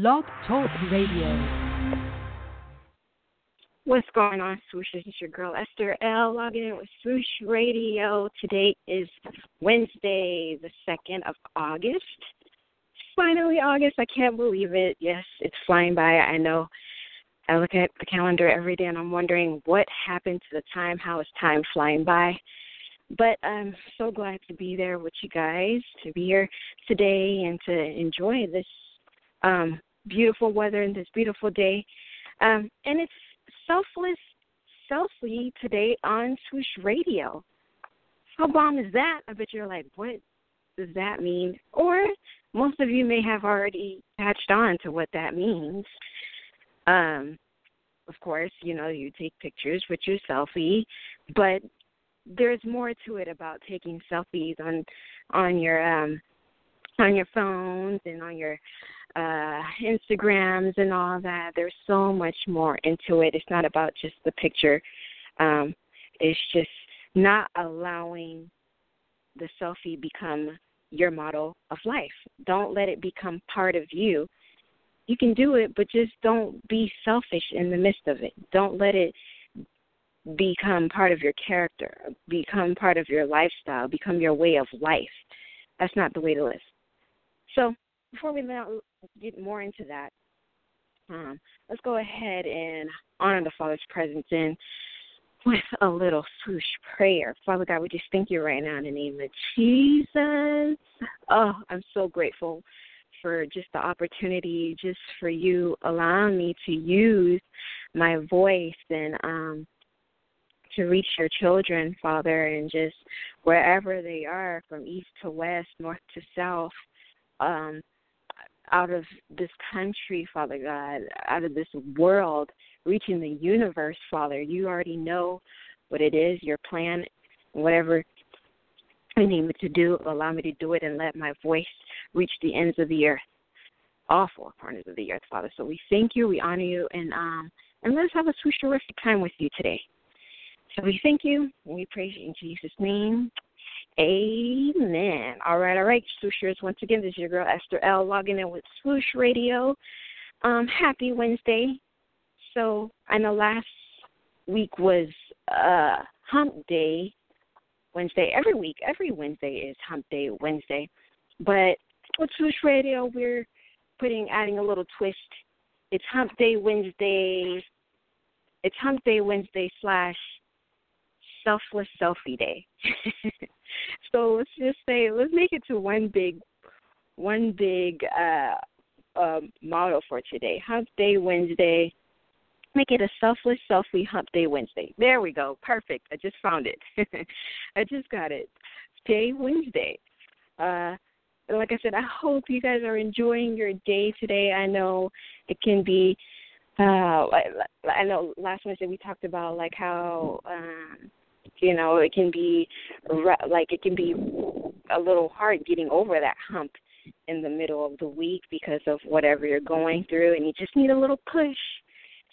Blog Talk Radio. What's going on, Swoochers? It's your girl Esther L. Logging in with Swooch Radio. Today is Wednesday, the 2nd of August. Finally, August. I can't believe it. Yes, it's flying by. I know. I look at the calendar every day and I'm wondering what happened to the time. How is time flying by? But I'm so glad to be there with you guys, to be here today and to enjoy this um, beautiful weather and this beautiful day. Um, and it's selfless selfie today on Swooch Radio. How bomb is that? I bet you're like, what does that mean? Or most of you may have already catched on to what that means. Um, of course, you know, you take pictures with your selfie, but there's more to it about taking selfies on on your um on your phones and on your uh, Instagrams and all that. There's so much more into it. It's not about just the picture. Um, it's just not allowing the selfie become your model of life. Don't let it become part of you. You can do it, but just don't be selfish in the midst of it. Don't let it become part of your character, become part of your lifestyle, become your way of life. That's not the way to live. So, before we get more into that, um, let's go ahead and honor the Father's presence in with a little swooch prayer. Father God, we just thank you right now in the name of Jesus. Oh, I'm so grateful for just the opportunity, just for you allowing me to use my voice and um to reach your children, Father, and just wherever they are, from east to west, north to south, um, out of this country, Father God, out of this world, reaching the universe, Father. You already know what it is, your plan, whatever I need me to do, allow me to do it and let my voice reach the ends of the earth, all four corners of the earth, Father. So we thank you, we honor you, and um, and let's have a terrific time with you today. So we thank you and we praise you in Jesus' name. Amen. All right, all right, Swoochers. Once again, this is your girl Esther L. logging in with Swooch Radio. Um, happy Wednesday. So I know last week was uh Hump Day Wednesday. Every week, every Wednesday is Hump Day Wednesday. But with Swooch Radio, we're putting adding a little twist. It's Hump Day Wednesday. It's Hump Day Wednesday slash Selfless Selfie Day. so let's just say let's make it to one big one big uh um model for today. Hump Day Wednesday. Make it a selfless selfie hump day Wednesday. There we go. Perfect. I just found it. I just got it. Day Wednesday. Uh like I said, I hope you guys are enjoying your day today. I know it can be uh I know last Wednesday we talked about like how um you know it can be like it can be a little hard getting over that hump in the middle of the week because of whatever you're going through and you just need a little push.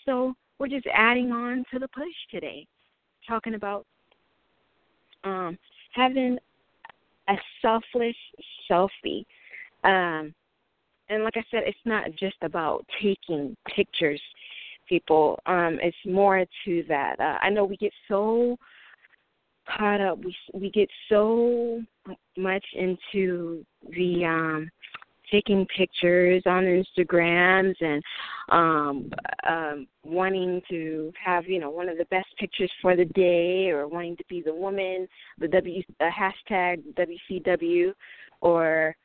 So we're just adding on to the push today. Talking about um having a selfless selfie. Um and like i said it's not just about taking pictures people. Um it's more to that. Uh, i know we get so caught up. We we get so much into the um taking pictures on Instagrams and um um wanting to have, you know, one of the best pictures for the day or wanting to be the woman, the W the hashtag WCW or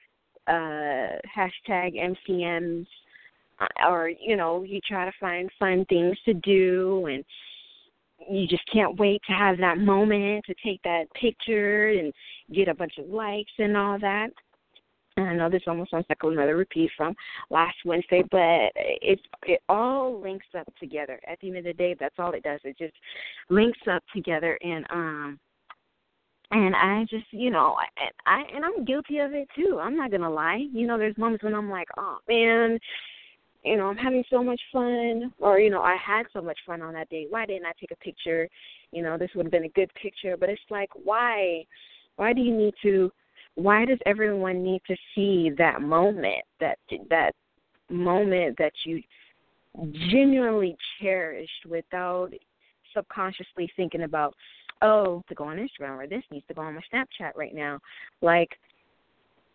uh hashtag MCMs or you know, you try to find fun things to do and you just can't wait to have that moment to take that picture and get a bunch of likes and all that. And I know this almost sounds like another repeat from last Wednesday, but it it all links up together. At the end of the day, that's all it does. It just links up together, and um, and I just you know, and I and I'm guilty of it too. I'm not gonna lie. You know, there's moments when I'm like, oh man, you know, I'm having so much fun, or, you know, I had so much fun on that day. Why didn't I take a picture? You know, this would have been a good picture. But it's like, why? Why do you need to? Why does everyone need to see that moment, that that moment that you genuinely cherished without subconsciously thinking about, oh, to go on Instagram or this needs to go on my Snapchat right now. Like,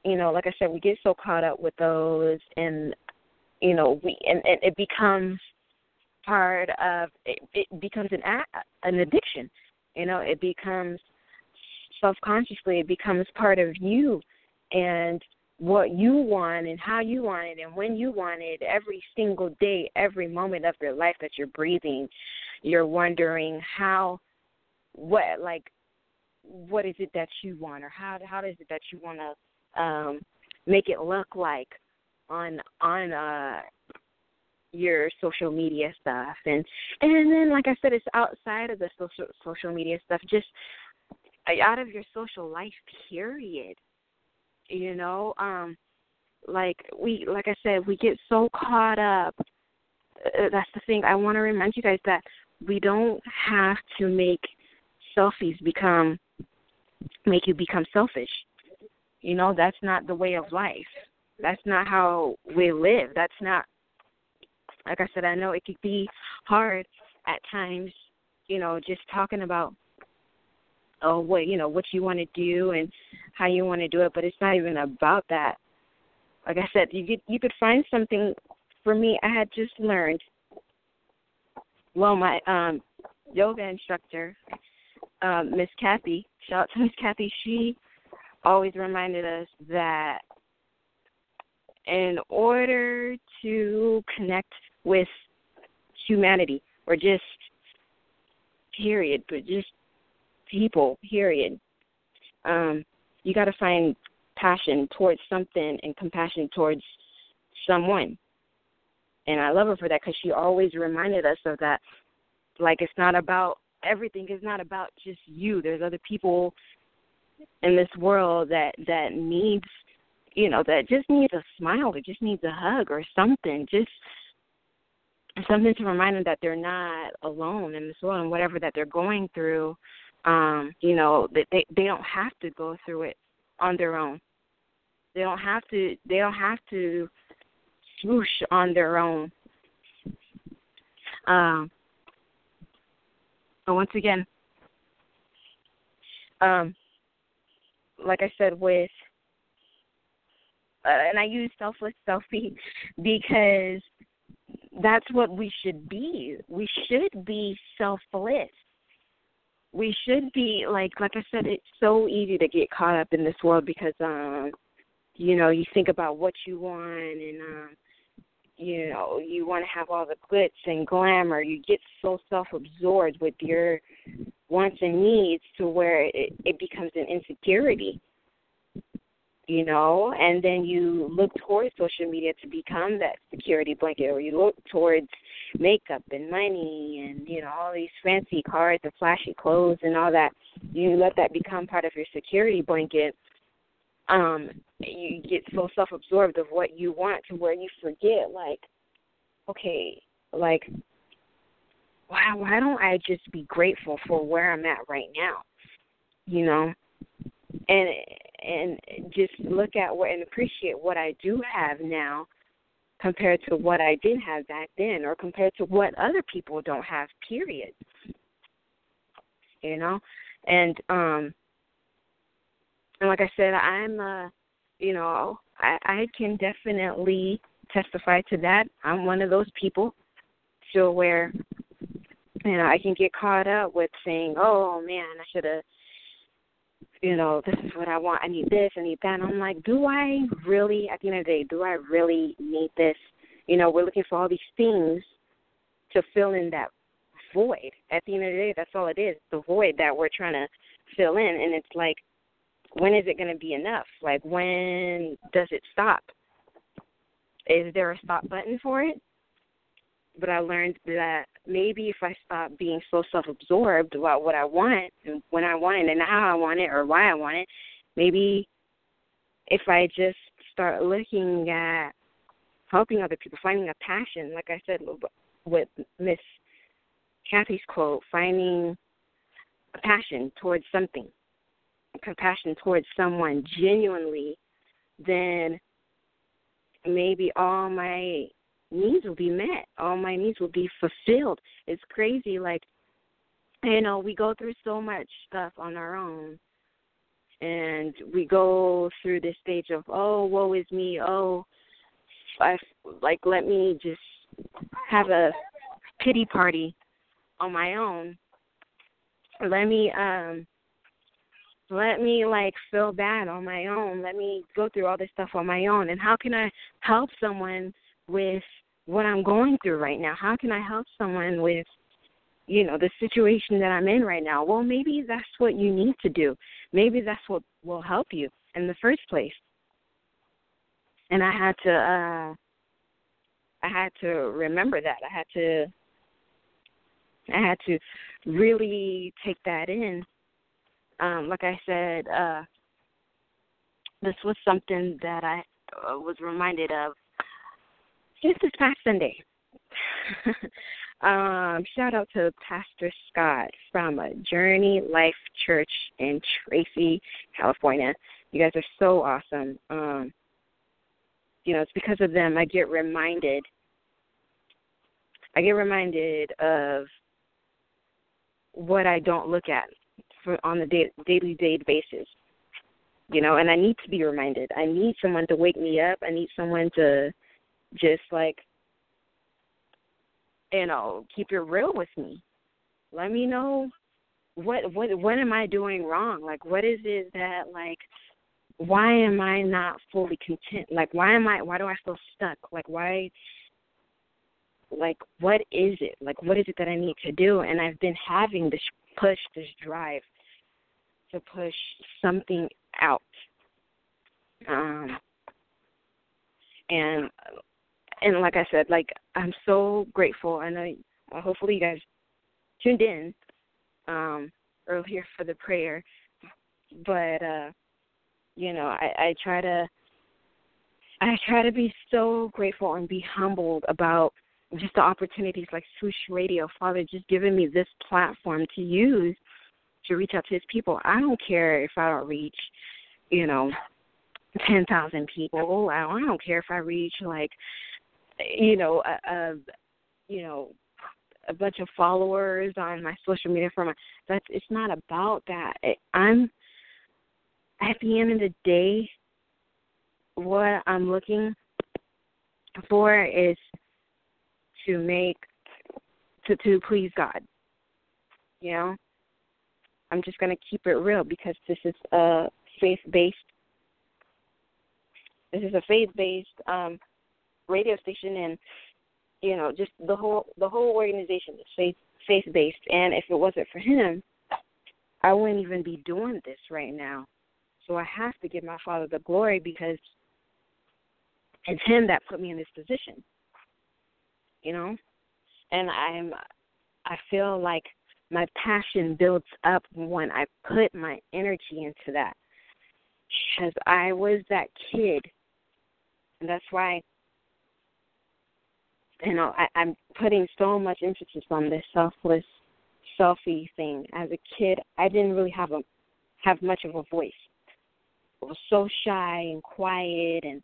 you know, like I said, we get so caught up with those, and you know, we and, and it becomes part of it, it becomes an an addiction. You know, it becomes self consciously it becomes part of you, and what you want and how you want it and when you want it every single day, every moment of your life that you're breathing, you're wondering how what like what is it that you want or how how is it that you want to um make it look like on on uh your social media stuff. And and then like I said it's outside of the social social media stuff just out of your social life period. You know um like we like i said we get so caught up. Uh, that's the thing. I want to remind you guys that we don't have to make selfies become make you become selfish. You know that's not the way of life that's not how we live. That's not like i said i know it could be hard at times you know just talking about oh what you know what you want to do and how you want to do it but it's not even about that. Like i said you could you could find something. For me i had just learned well my um yoga instructor um miss kathy shout out to miss kathy she always reminded us that in order to connect with humanity or just period but just people, period. Um, you got to find passion towards something and compassion towards someone. And I love her for that because she always reminded us of that. Like it's not about everything it's not about just you. There's other people in this world that that needs, you know, that just needs a smile or just needs a hug or something. Just something to remind them that they're not alone in this world and whatever that they're going through um, you know, that they they don't have to go through it on their own. They don't have to they don't have to swoosh on their own. Um, but once again, um, like I said, with and I use selfless selfie because that's what we should be. We should be selfless we should be like like I said, it's so easy to get caught up in this world because um you know, you think about what you want and um you know, you want to have all the glitz and glamour. You get so self absorbed with your wants and needs to where it, it becomes an insecurity you know, and then you look towards social media to become that security blanket, or you look towards makeup and money and you know all these fancy cars and flashy clothes and all that. You let that become part of your security blanket. Um, you get so self-absorbed of what you want to where you forget, like, okay, like, why why don't I just be grateful for where I'm at right now? You know, and and just look at what and appreciate what I do have now compared to what I didn't have back then or compared to what other people don't have period. You know? And um and like I said I'm uh you know I I can definitely testify to that. I'm one of those people so where you know I can get caught up with saying oh man I should have you know, this is what I want. I need this. I need that. And I'm like, do I really, at the end of the day, do I really need this? You know, we're looking for all these things to fill in that void. At the end of the day, that's all it is the void that we're trying to fill in. And it's like, when is it going to be enough? Like, when does it stop? Is there a stop button for it? But I learned that maybe if I stop being so self-absorbed about what I want and when I want it and how I want it or why I want it, maybe if I just start looking at helping other people, finding a passion, like I said with Miss Kathy's quote, finding a passion towards something, compassion towards someone genuinely, then maybe all my needs will be met. All my needs will be fulfilled. It's crazy. Like, you know, we go through so much stuff on our own. And we go through this stage of, oh, woe is me. Oh, I, like, let me just have a pity party on my own. Let me, um, let me like feel bad on my own. Let me go through all this stuff on my own. And how can I help someone with what I'm going through right now? How can I help someone with you know the situation that I'm in right now? Well, maybe that's what you need to do. Maybe that's what will help you in the first place. And I had to uh I had to remember that. I had to I had to really take that in. Um, like I said, uh, this was something that I uh, was reminded of just is past Sunday. um, shout out to Pastor Scott from Journey Life Church in Tracy, California. You guys are so awesome. Um, you know, it's because of them I get reminded. I get reminded of what I don't look at for on the day, daily day basis. You know, and I need to be reminded. I need someone to wake me up. I need someone to just like you know keep it real with me. Let me know what what what am i doing wrong? Like what is it that like why am i not fully content? Like why am i why do i feel stuck? Like why like what is it? Like what is it that i need to do? And i've been having this push this drive to push something out. Um and and like I said, like I'm so grateful, and I well, hopefully you guys tuned in um, earlier for the prayer, but uh, you know I, I try to I try to be so grateful and be humbled about just the opportunities like Swooch Radio, Father, just giving me this platform to use to reach out to His people. I don't care if I don't reach, you know, ten thousand people. I don't care if I reach like you know, a, a you know, a bunch of followers on my social media from that's it's not about that. I'm at the end of the day what I'm looking for is to make to to please God. You know? I'm just gonna keep it real because this is a faith based this is a faith based um radio station and you know just the whole the whole organization is faith faith based and if it wasn't for him i wouldn't even be doing this right now. So i have to give my father the glory because it's him that put me in this position you know? And i'm i feel like my passion builds up when i put my energy into that. Because i was that kid. And that's why you know, I, I'm putting so much emphasis on this selfless selfie thing. As a kid, I didn't really have a have much of a voice. I was so shy and quiet, and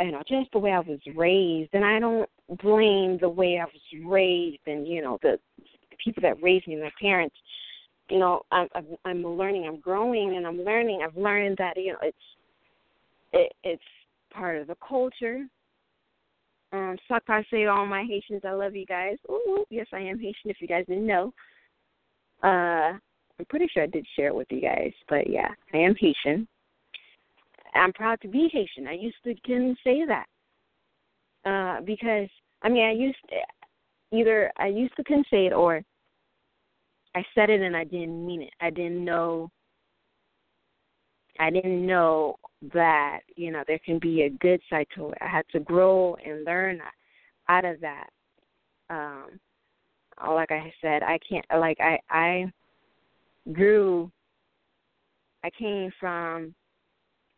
you know, just the way I was raised. And I don't blame the way I was raised, and you know, the people that raised me, my parents. You know, I'm I'm, I'm learning, I'm growing, and I'm learning. I've learned that you know, it's it, it's part of the culture um, say all my Haitians, I love you guys. Ooh, yes, I am Haitian. If you guys didn't know, uh, I'm pretty sure I did share it with you guys, but yeah, I am Haitian. I'm proud to be Haitian. I used to couldn't say that uh, because I mean I used to, either I used to couldn't say it or I said it and I didn't mean it. I didn't know I didn't know that you know there can be a good side to it. I had to grow and learn out of that. Um, like I said, I can't like I I grew. I came from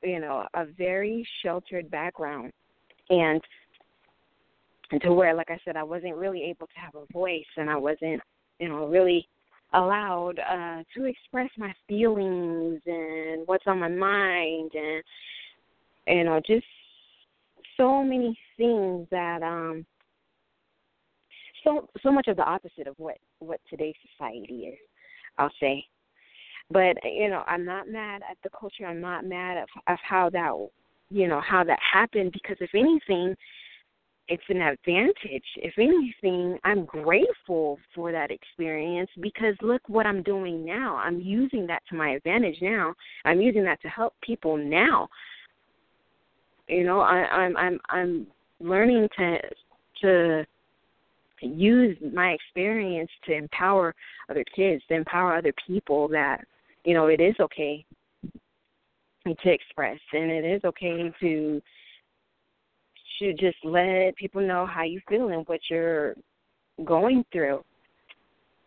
you know a very sheltered background, and and to where like I said I wasn't really able to have a voice, and I wasn't you know really allowed uh to express my feelings and what's on my mind and you know just so many things that um so so much of the opposite of what what today's society is i'll say. But you know i'm not mad at the culture. I'm not mad of of how that you know how that happened because if anything it's an advantage. If anything i'm grateful for that experience because look what i'm doing now. I'm using that to my advantage now. I'm using that to help people now. You know i i'm i'm i'm learning to to use my experience to empower other kids, to empower other people that, you know, it is okay to express and it is okay to to just let people know how you feel and what you're going through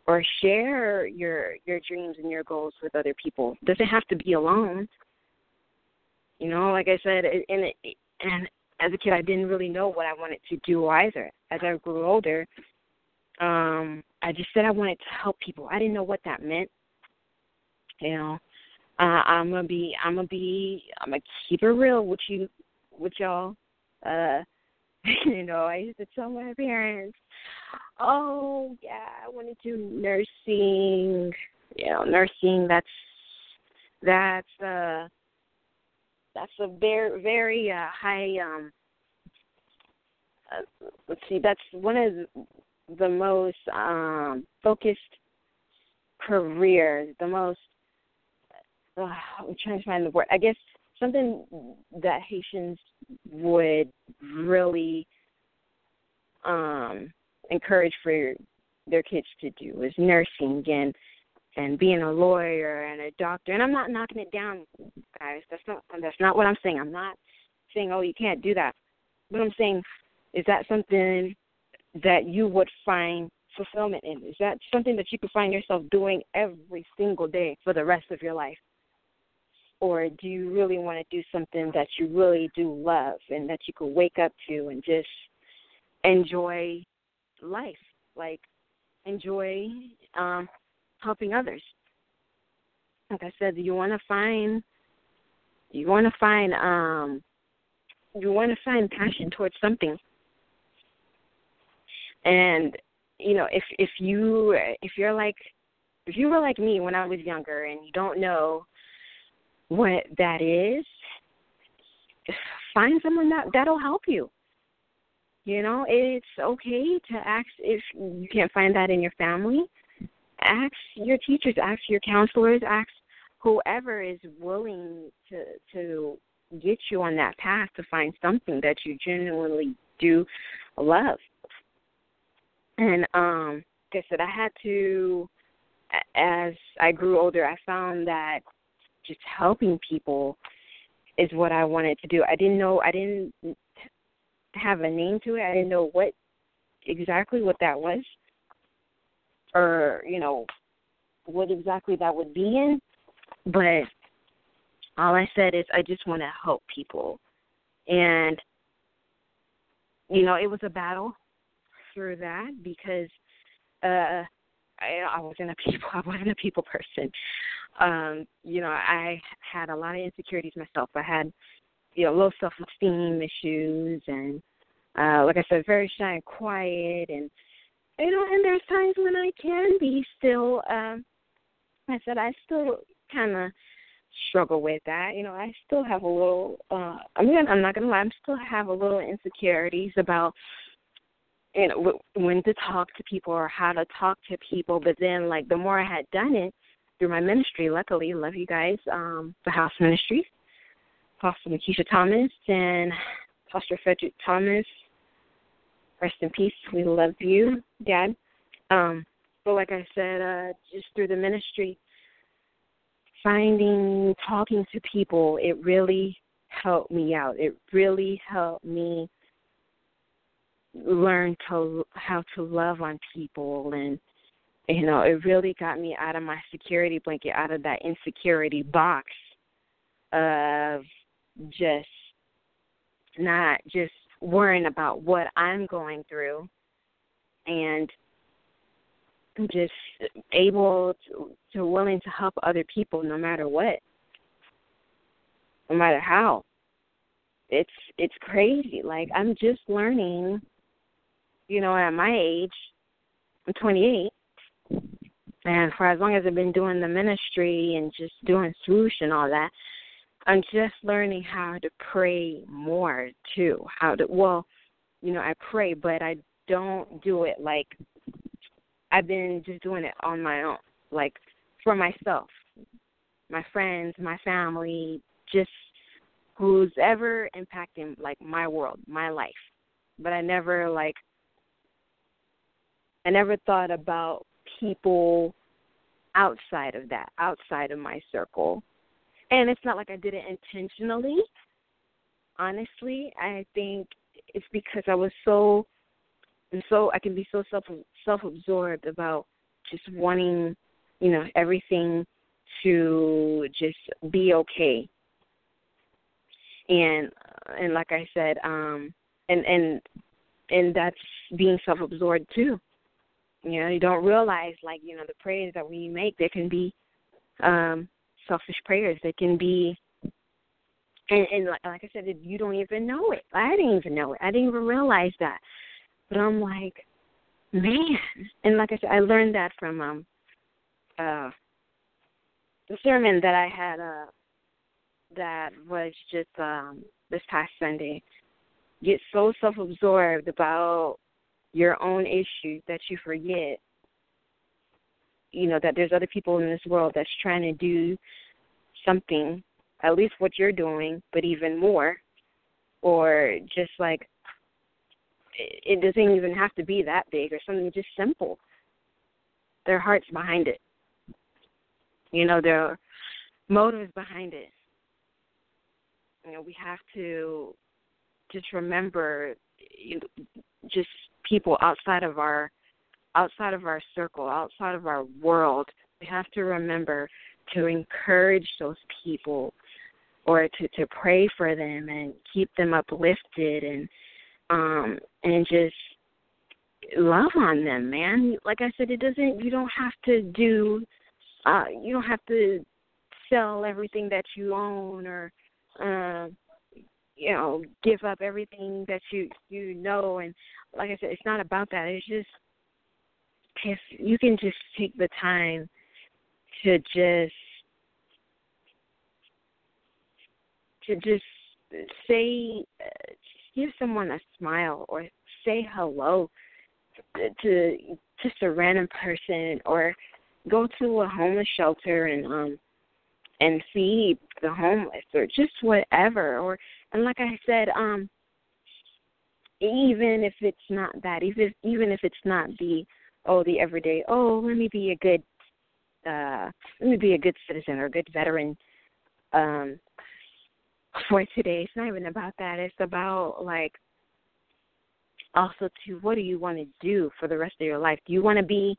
or share your your dreams and your goals with other people it doesn't have to be alone you know like i said and it, and as a kid I didn't really know what I wanted to do either. As I grew older, um, I just said I wanted to help people. I didn't know what that meant. You know, uh, I'm gonna be, I'm gonna be, I'm gonna keep it real with you, with y'all. Uh, you know, I used to tell my parents, "Oh yeah, I want to do nursing." You know, nursing. That's that's uh that's a very very uh, high um uh, let's see that's one of the most um focused career the most uh, i'm trying to find the word i guess something that haitians would really um encourage for their kids to do is nursing and and being a lawyer and a doctor. And I'm not knocking it down, guys. That's not that's not what I'm saying. I'm not saying oh you can't do that. What I'm saying is that something that you would find fulfillment in? Is that something that you could find yourself doing every single day for the rest of your life? Or do you really want to do something that you really do love and that you could wake up to and just enjoy life? Like enjoy um helping others. Like I said, you want to find you want to find um you want to find passion towards something. And you know, if if you if you're like if you were like me when I was younger and you don't know what that is, find someone that that'll help you. You know, it's okay to ask if you can't find that in your family ask your teachers, ask your counselors, ask whoever is willing to to get you on that path to find something that you genuinely do love. And um like I said, I had to as I grew older I found that just helping people is what I wanted to do. I didn't know I didn't have a name to it. I didn't know what exactly what that was or you know what exactly that would be in, but all I said is I just want to help people, and you know it was a battle through that because uh I, I wasn't a people I wasn't a people person. Um, you know, I had a lot of insecurities myself. I had, you know, low self esteem issues and uh like I said, very shy and quiet and you know, and there's times when I can be still. Um, I said I still kind of struggle with that. You know, I still have a little. uh I'm gonna. I'm not gonna lie. I'm still have a little insecurities about you know when to talk to people or how to talk to people. But then, like the more I had done it through my ministry, luckily, love you guys, um, the House Ministries, Pastor Makisha Thomas and Pastor Frederick Thomas rest in peace. We love you, Dad. Um, but like I said, uh, just through the ministry, finding, talking to people, it really helped me out. It really helped me learn to how to love on people and you know it really got me out of my security blanket out of that insecurity box of just not just worrying about what I'm going through and just able to, to willing to help other people no matter what no matter how it's it's crazy. Like I'm just learning, you know, at my age, I'm 28, and for as long as I've been doing the ministry and just doing swooch and all that, I'm just learning how to pray more too. How to well, you know, I pray, but I don't do it like I've been just doing it on my own, like for myself, my friends, my family, just who's ever impacting like my world, my life. But I never like I never thought about people outside of that, outside of my circle. And it's not like I did it intentionally. Honestly, I think it's because I was so and so I can be so self self absorbed about just wanting, you know, everything to just be okay and and like I said, um, and and and that's being self-absorbed too. You know, you don't realize like you know the prayers that we make. There can be um, selfish prayers. They can be, and, and like, like I said, you don't even know it. I didn't even know it. I didn't even realize that. But I'm like, man. And like I said, I learned that from um, uh, the sermon that I had uh, that was just um this past Sunday. Get so self absorbed about your own issues that you forget you know that there's other people in this world that's trying to do something at least what you're doing but even more or just like it doesn't even have to be that big or something just simple. Their hearts behind it. You know their motives behind it. You know we have to just remember you just people outside of our outside of our circle outside of our world we have to remember to encourage those people or to to pray for them and keep them uplifted and um and just love on them man. Like i said it doesn't you don't have to do uh you don't have to sell everything that you own or you know, give up everything that you you know. And like I said, it's not about that. It's just if you can just take the time to just to just say uh, give someone a smile or say hello to just a random person or go to a homeless shelter and um and feed the homeless or just whatever or and like I said, um even if it's not that, even even if it's not the oh the everyday, oh let me be a good uh let me be a good citizen or a good veteran um for today. It's not even about that. It's about like also to what do you want to do for the rest of your life? Do you want to be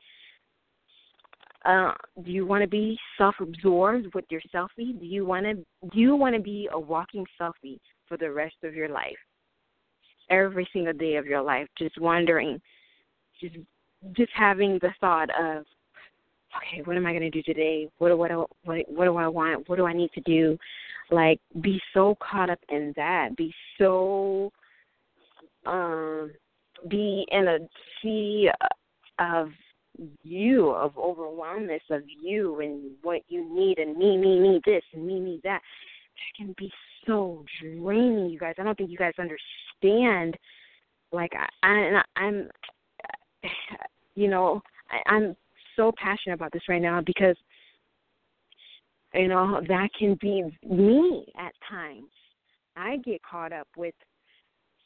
uh, do you want to be self-absorbed with your selfie? Do you want to do you want to be a walking selfie for the rest of your life? Every single day of your life, just wondering, just just having the thought of, okay, what am I going to do today? What what what what do I want? What do I need to do? Like, be so caught up in that. Be so um, be in a sea of you of overwhelmness of you and what you need and me me me this and me me that that can be so draining you guys. I don't think you guys understand. Like i, I i'm you know I, i'm so passionate about this right now because you know that can be me at times. I get caught up with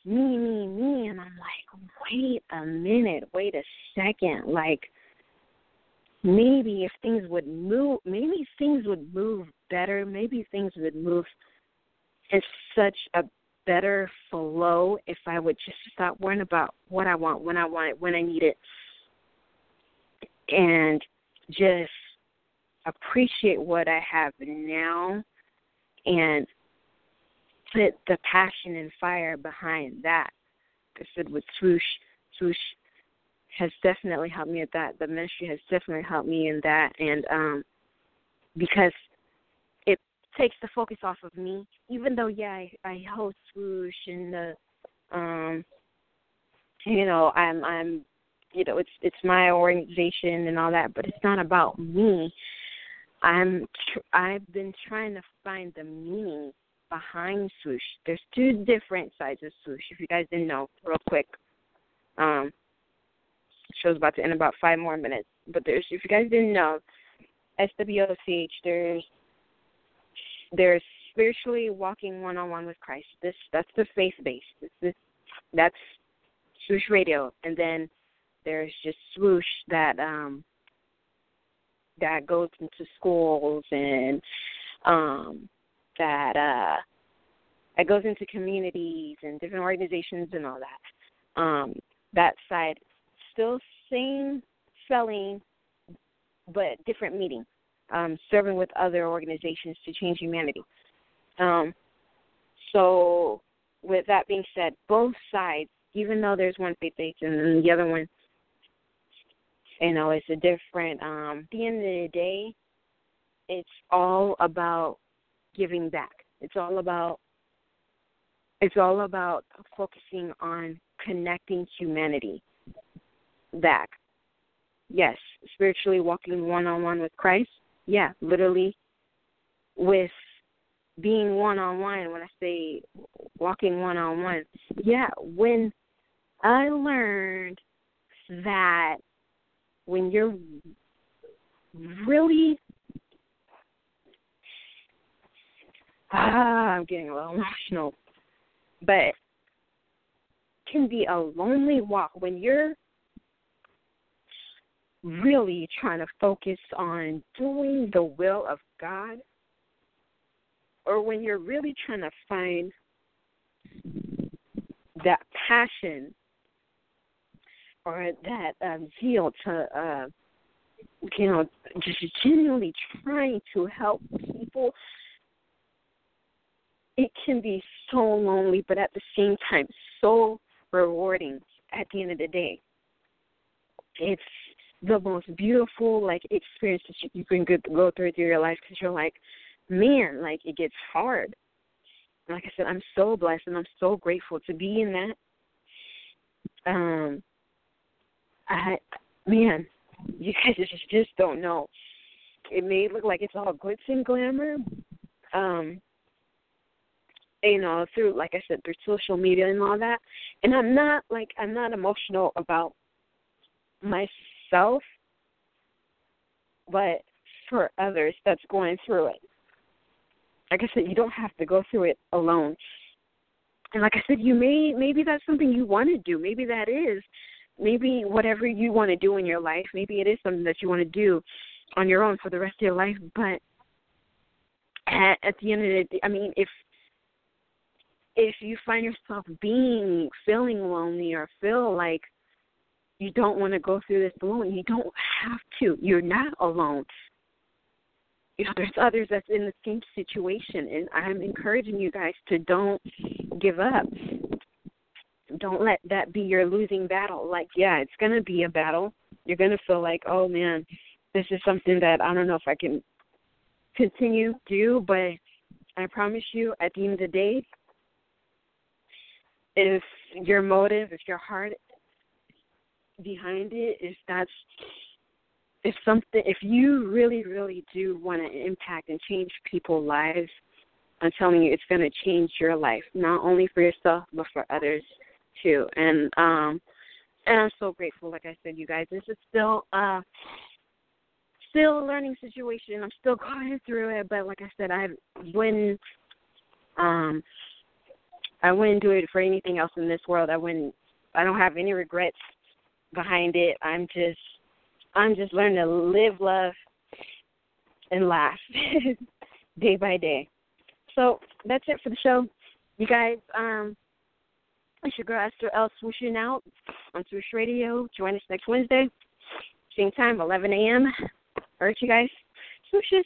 me, me, me, and I'm like, wait a minute, wait a second, like maybe if things would move, maybe things would move better. Maybe things would move in such a better flow if I would just stop worrying about what I want, when I want it, when I need it, and just appreciate what I have now and put the passion and fire behind that. I said with swooch, swooch has definitely helped me with that. The ministry has definitely helped me in that, and um, because takes the focus off of me. Even though yeah, I, I host swooch and the um you know, I'm I'm you know, it's it's my organization and all that, but it's not about me. I'm tr- I've been trying to find the meaning behind swooch. There's two different sides of swooch. If you guys didn't know, real quick. Um show's about to end in about five more minutes. But there's if you guys didn't know, SWOOCH, there's there's spiritually walking one on one with Christ. This that's the faith base. This, that's swooch radio. And then there's just swooch that um that goes into schools and um that uh that goes into communities and different organizations and all that. Um that side still same selling but different meeting. Um serving with other organizations to change humanity. Um so with that being said, both sides, even though there's one faith base and the other one you know, it's a different um at the end of the day, it's all about giving back. It's all about it's all about focusing on connecting humanity back. Yes, spiritually walking one on one with Christ. Yeah, literally with being one on one when I say walking one on one. Yeah, when I learned that when you're really ah, I'm getting a little emotional, but can be a lonely walk when you're really trying to focus on doing the will of God or when you're really trying to find that passion or that um, zeal to, uh, you know, just genuinely trying to help people, it can be so lonely, but at the same time, so rewarding at the end of the day. It's the most beautiful like experiences you can go through through your life because you're like, man, like it gets hard. Like I said, I'm so blessed and I'm so grateful to be in that. Um, I man, you guys just just don't know. It may look like it's all glitz and glamour, um, you know, through like I said, through social media and all that. And I'm not like I'm not emotional about myself, but for others that's going through it. Like I said, you don't have to go through it alone. And like I said, you may maybe that's something you want to do. Maybe that is maybe whatever you want to do in your life, maybe it is something that you want to do on your own for the rest of your life. But at, at the end of the day, I mean, if if you find yourself being feeling lonely or feel like you don't want to go through this alone, you don't have to. You're not alone. You know, there's others that's in the same situation, and I'm encouraging you guys to don't give up don't let that be your losing battle. Like, yeah, it's going to be a battle. You're going to feel like, oh man, this is something that I don't know if I can continue to do, but I promise you, at the end of the day, if your motive, if your heart behind it, if that's if something, if you really, really do want to impact and change people's lives, I'm telling you, it's going to change your life, not only for yourself but for others too. And um and I'm so grateful, like I said, you guys. This is still uh still a learning situation. I'm still going through it, but like I said, I wouldn't um I wouldn't do it for anything else in this world. I wouldn't I don't have any regrets behind it. I'm just I'm just learning to live, love and laugh day by day. So that's it for the show. You guys, um, it's your girl Esther L. swooshing out on Swooch Radio. Join us next Wednesday, same time, 11 a.m. All right, you guys. Swooshes.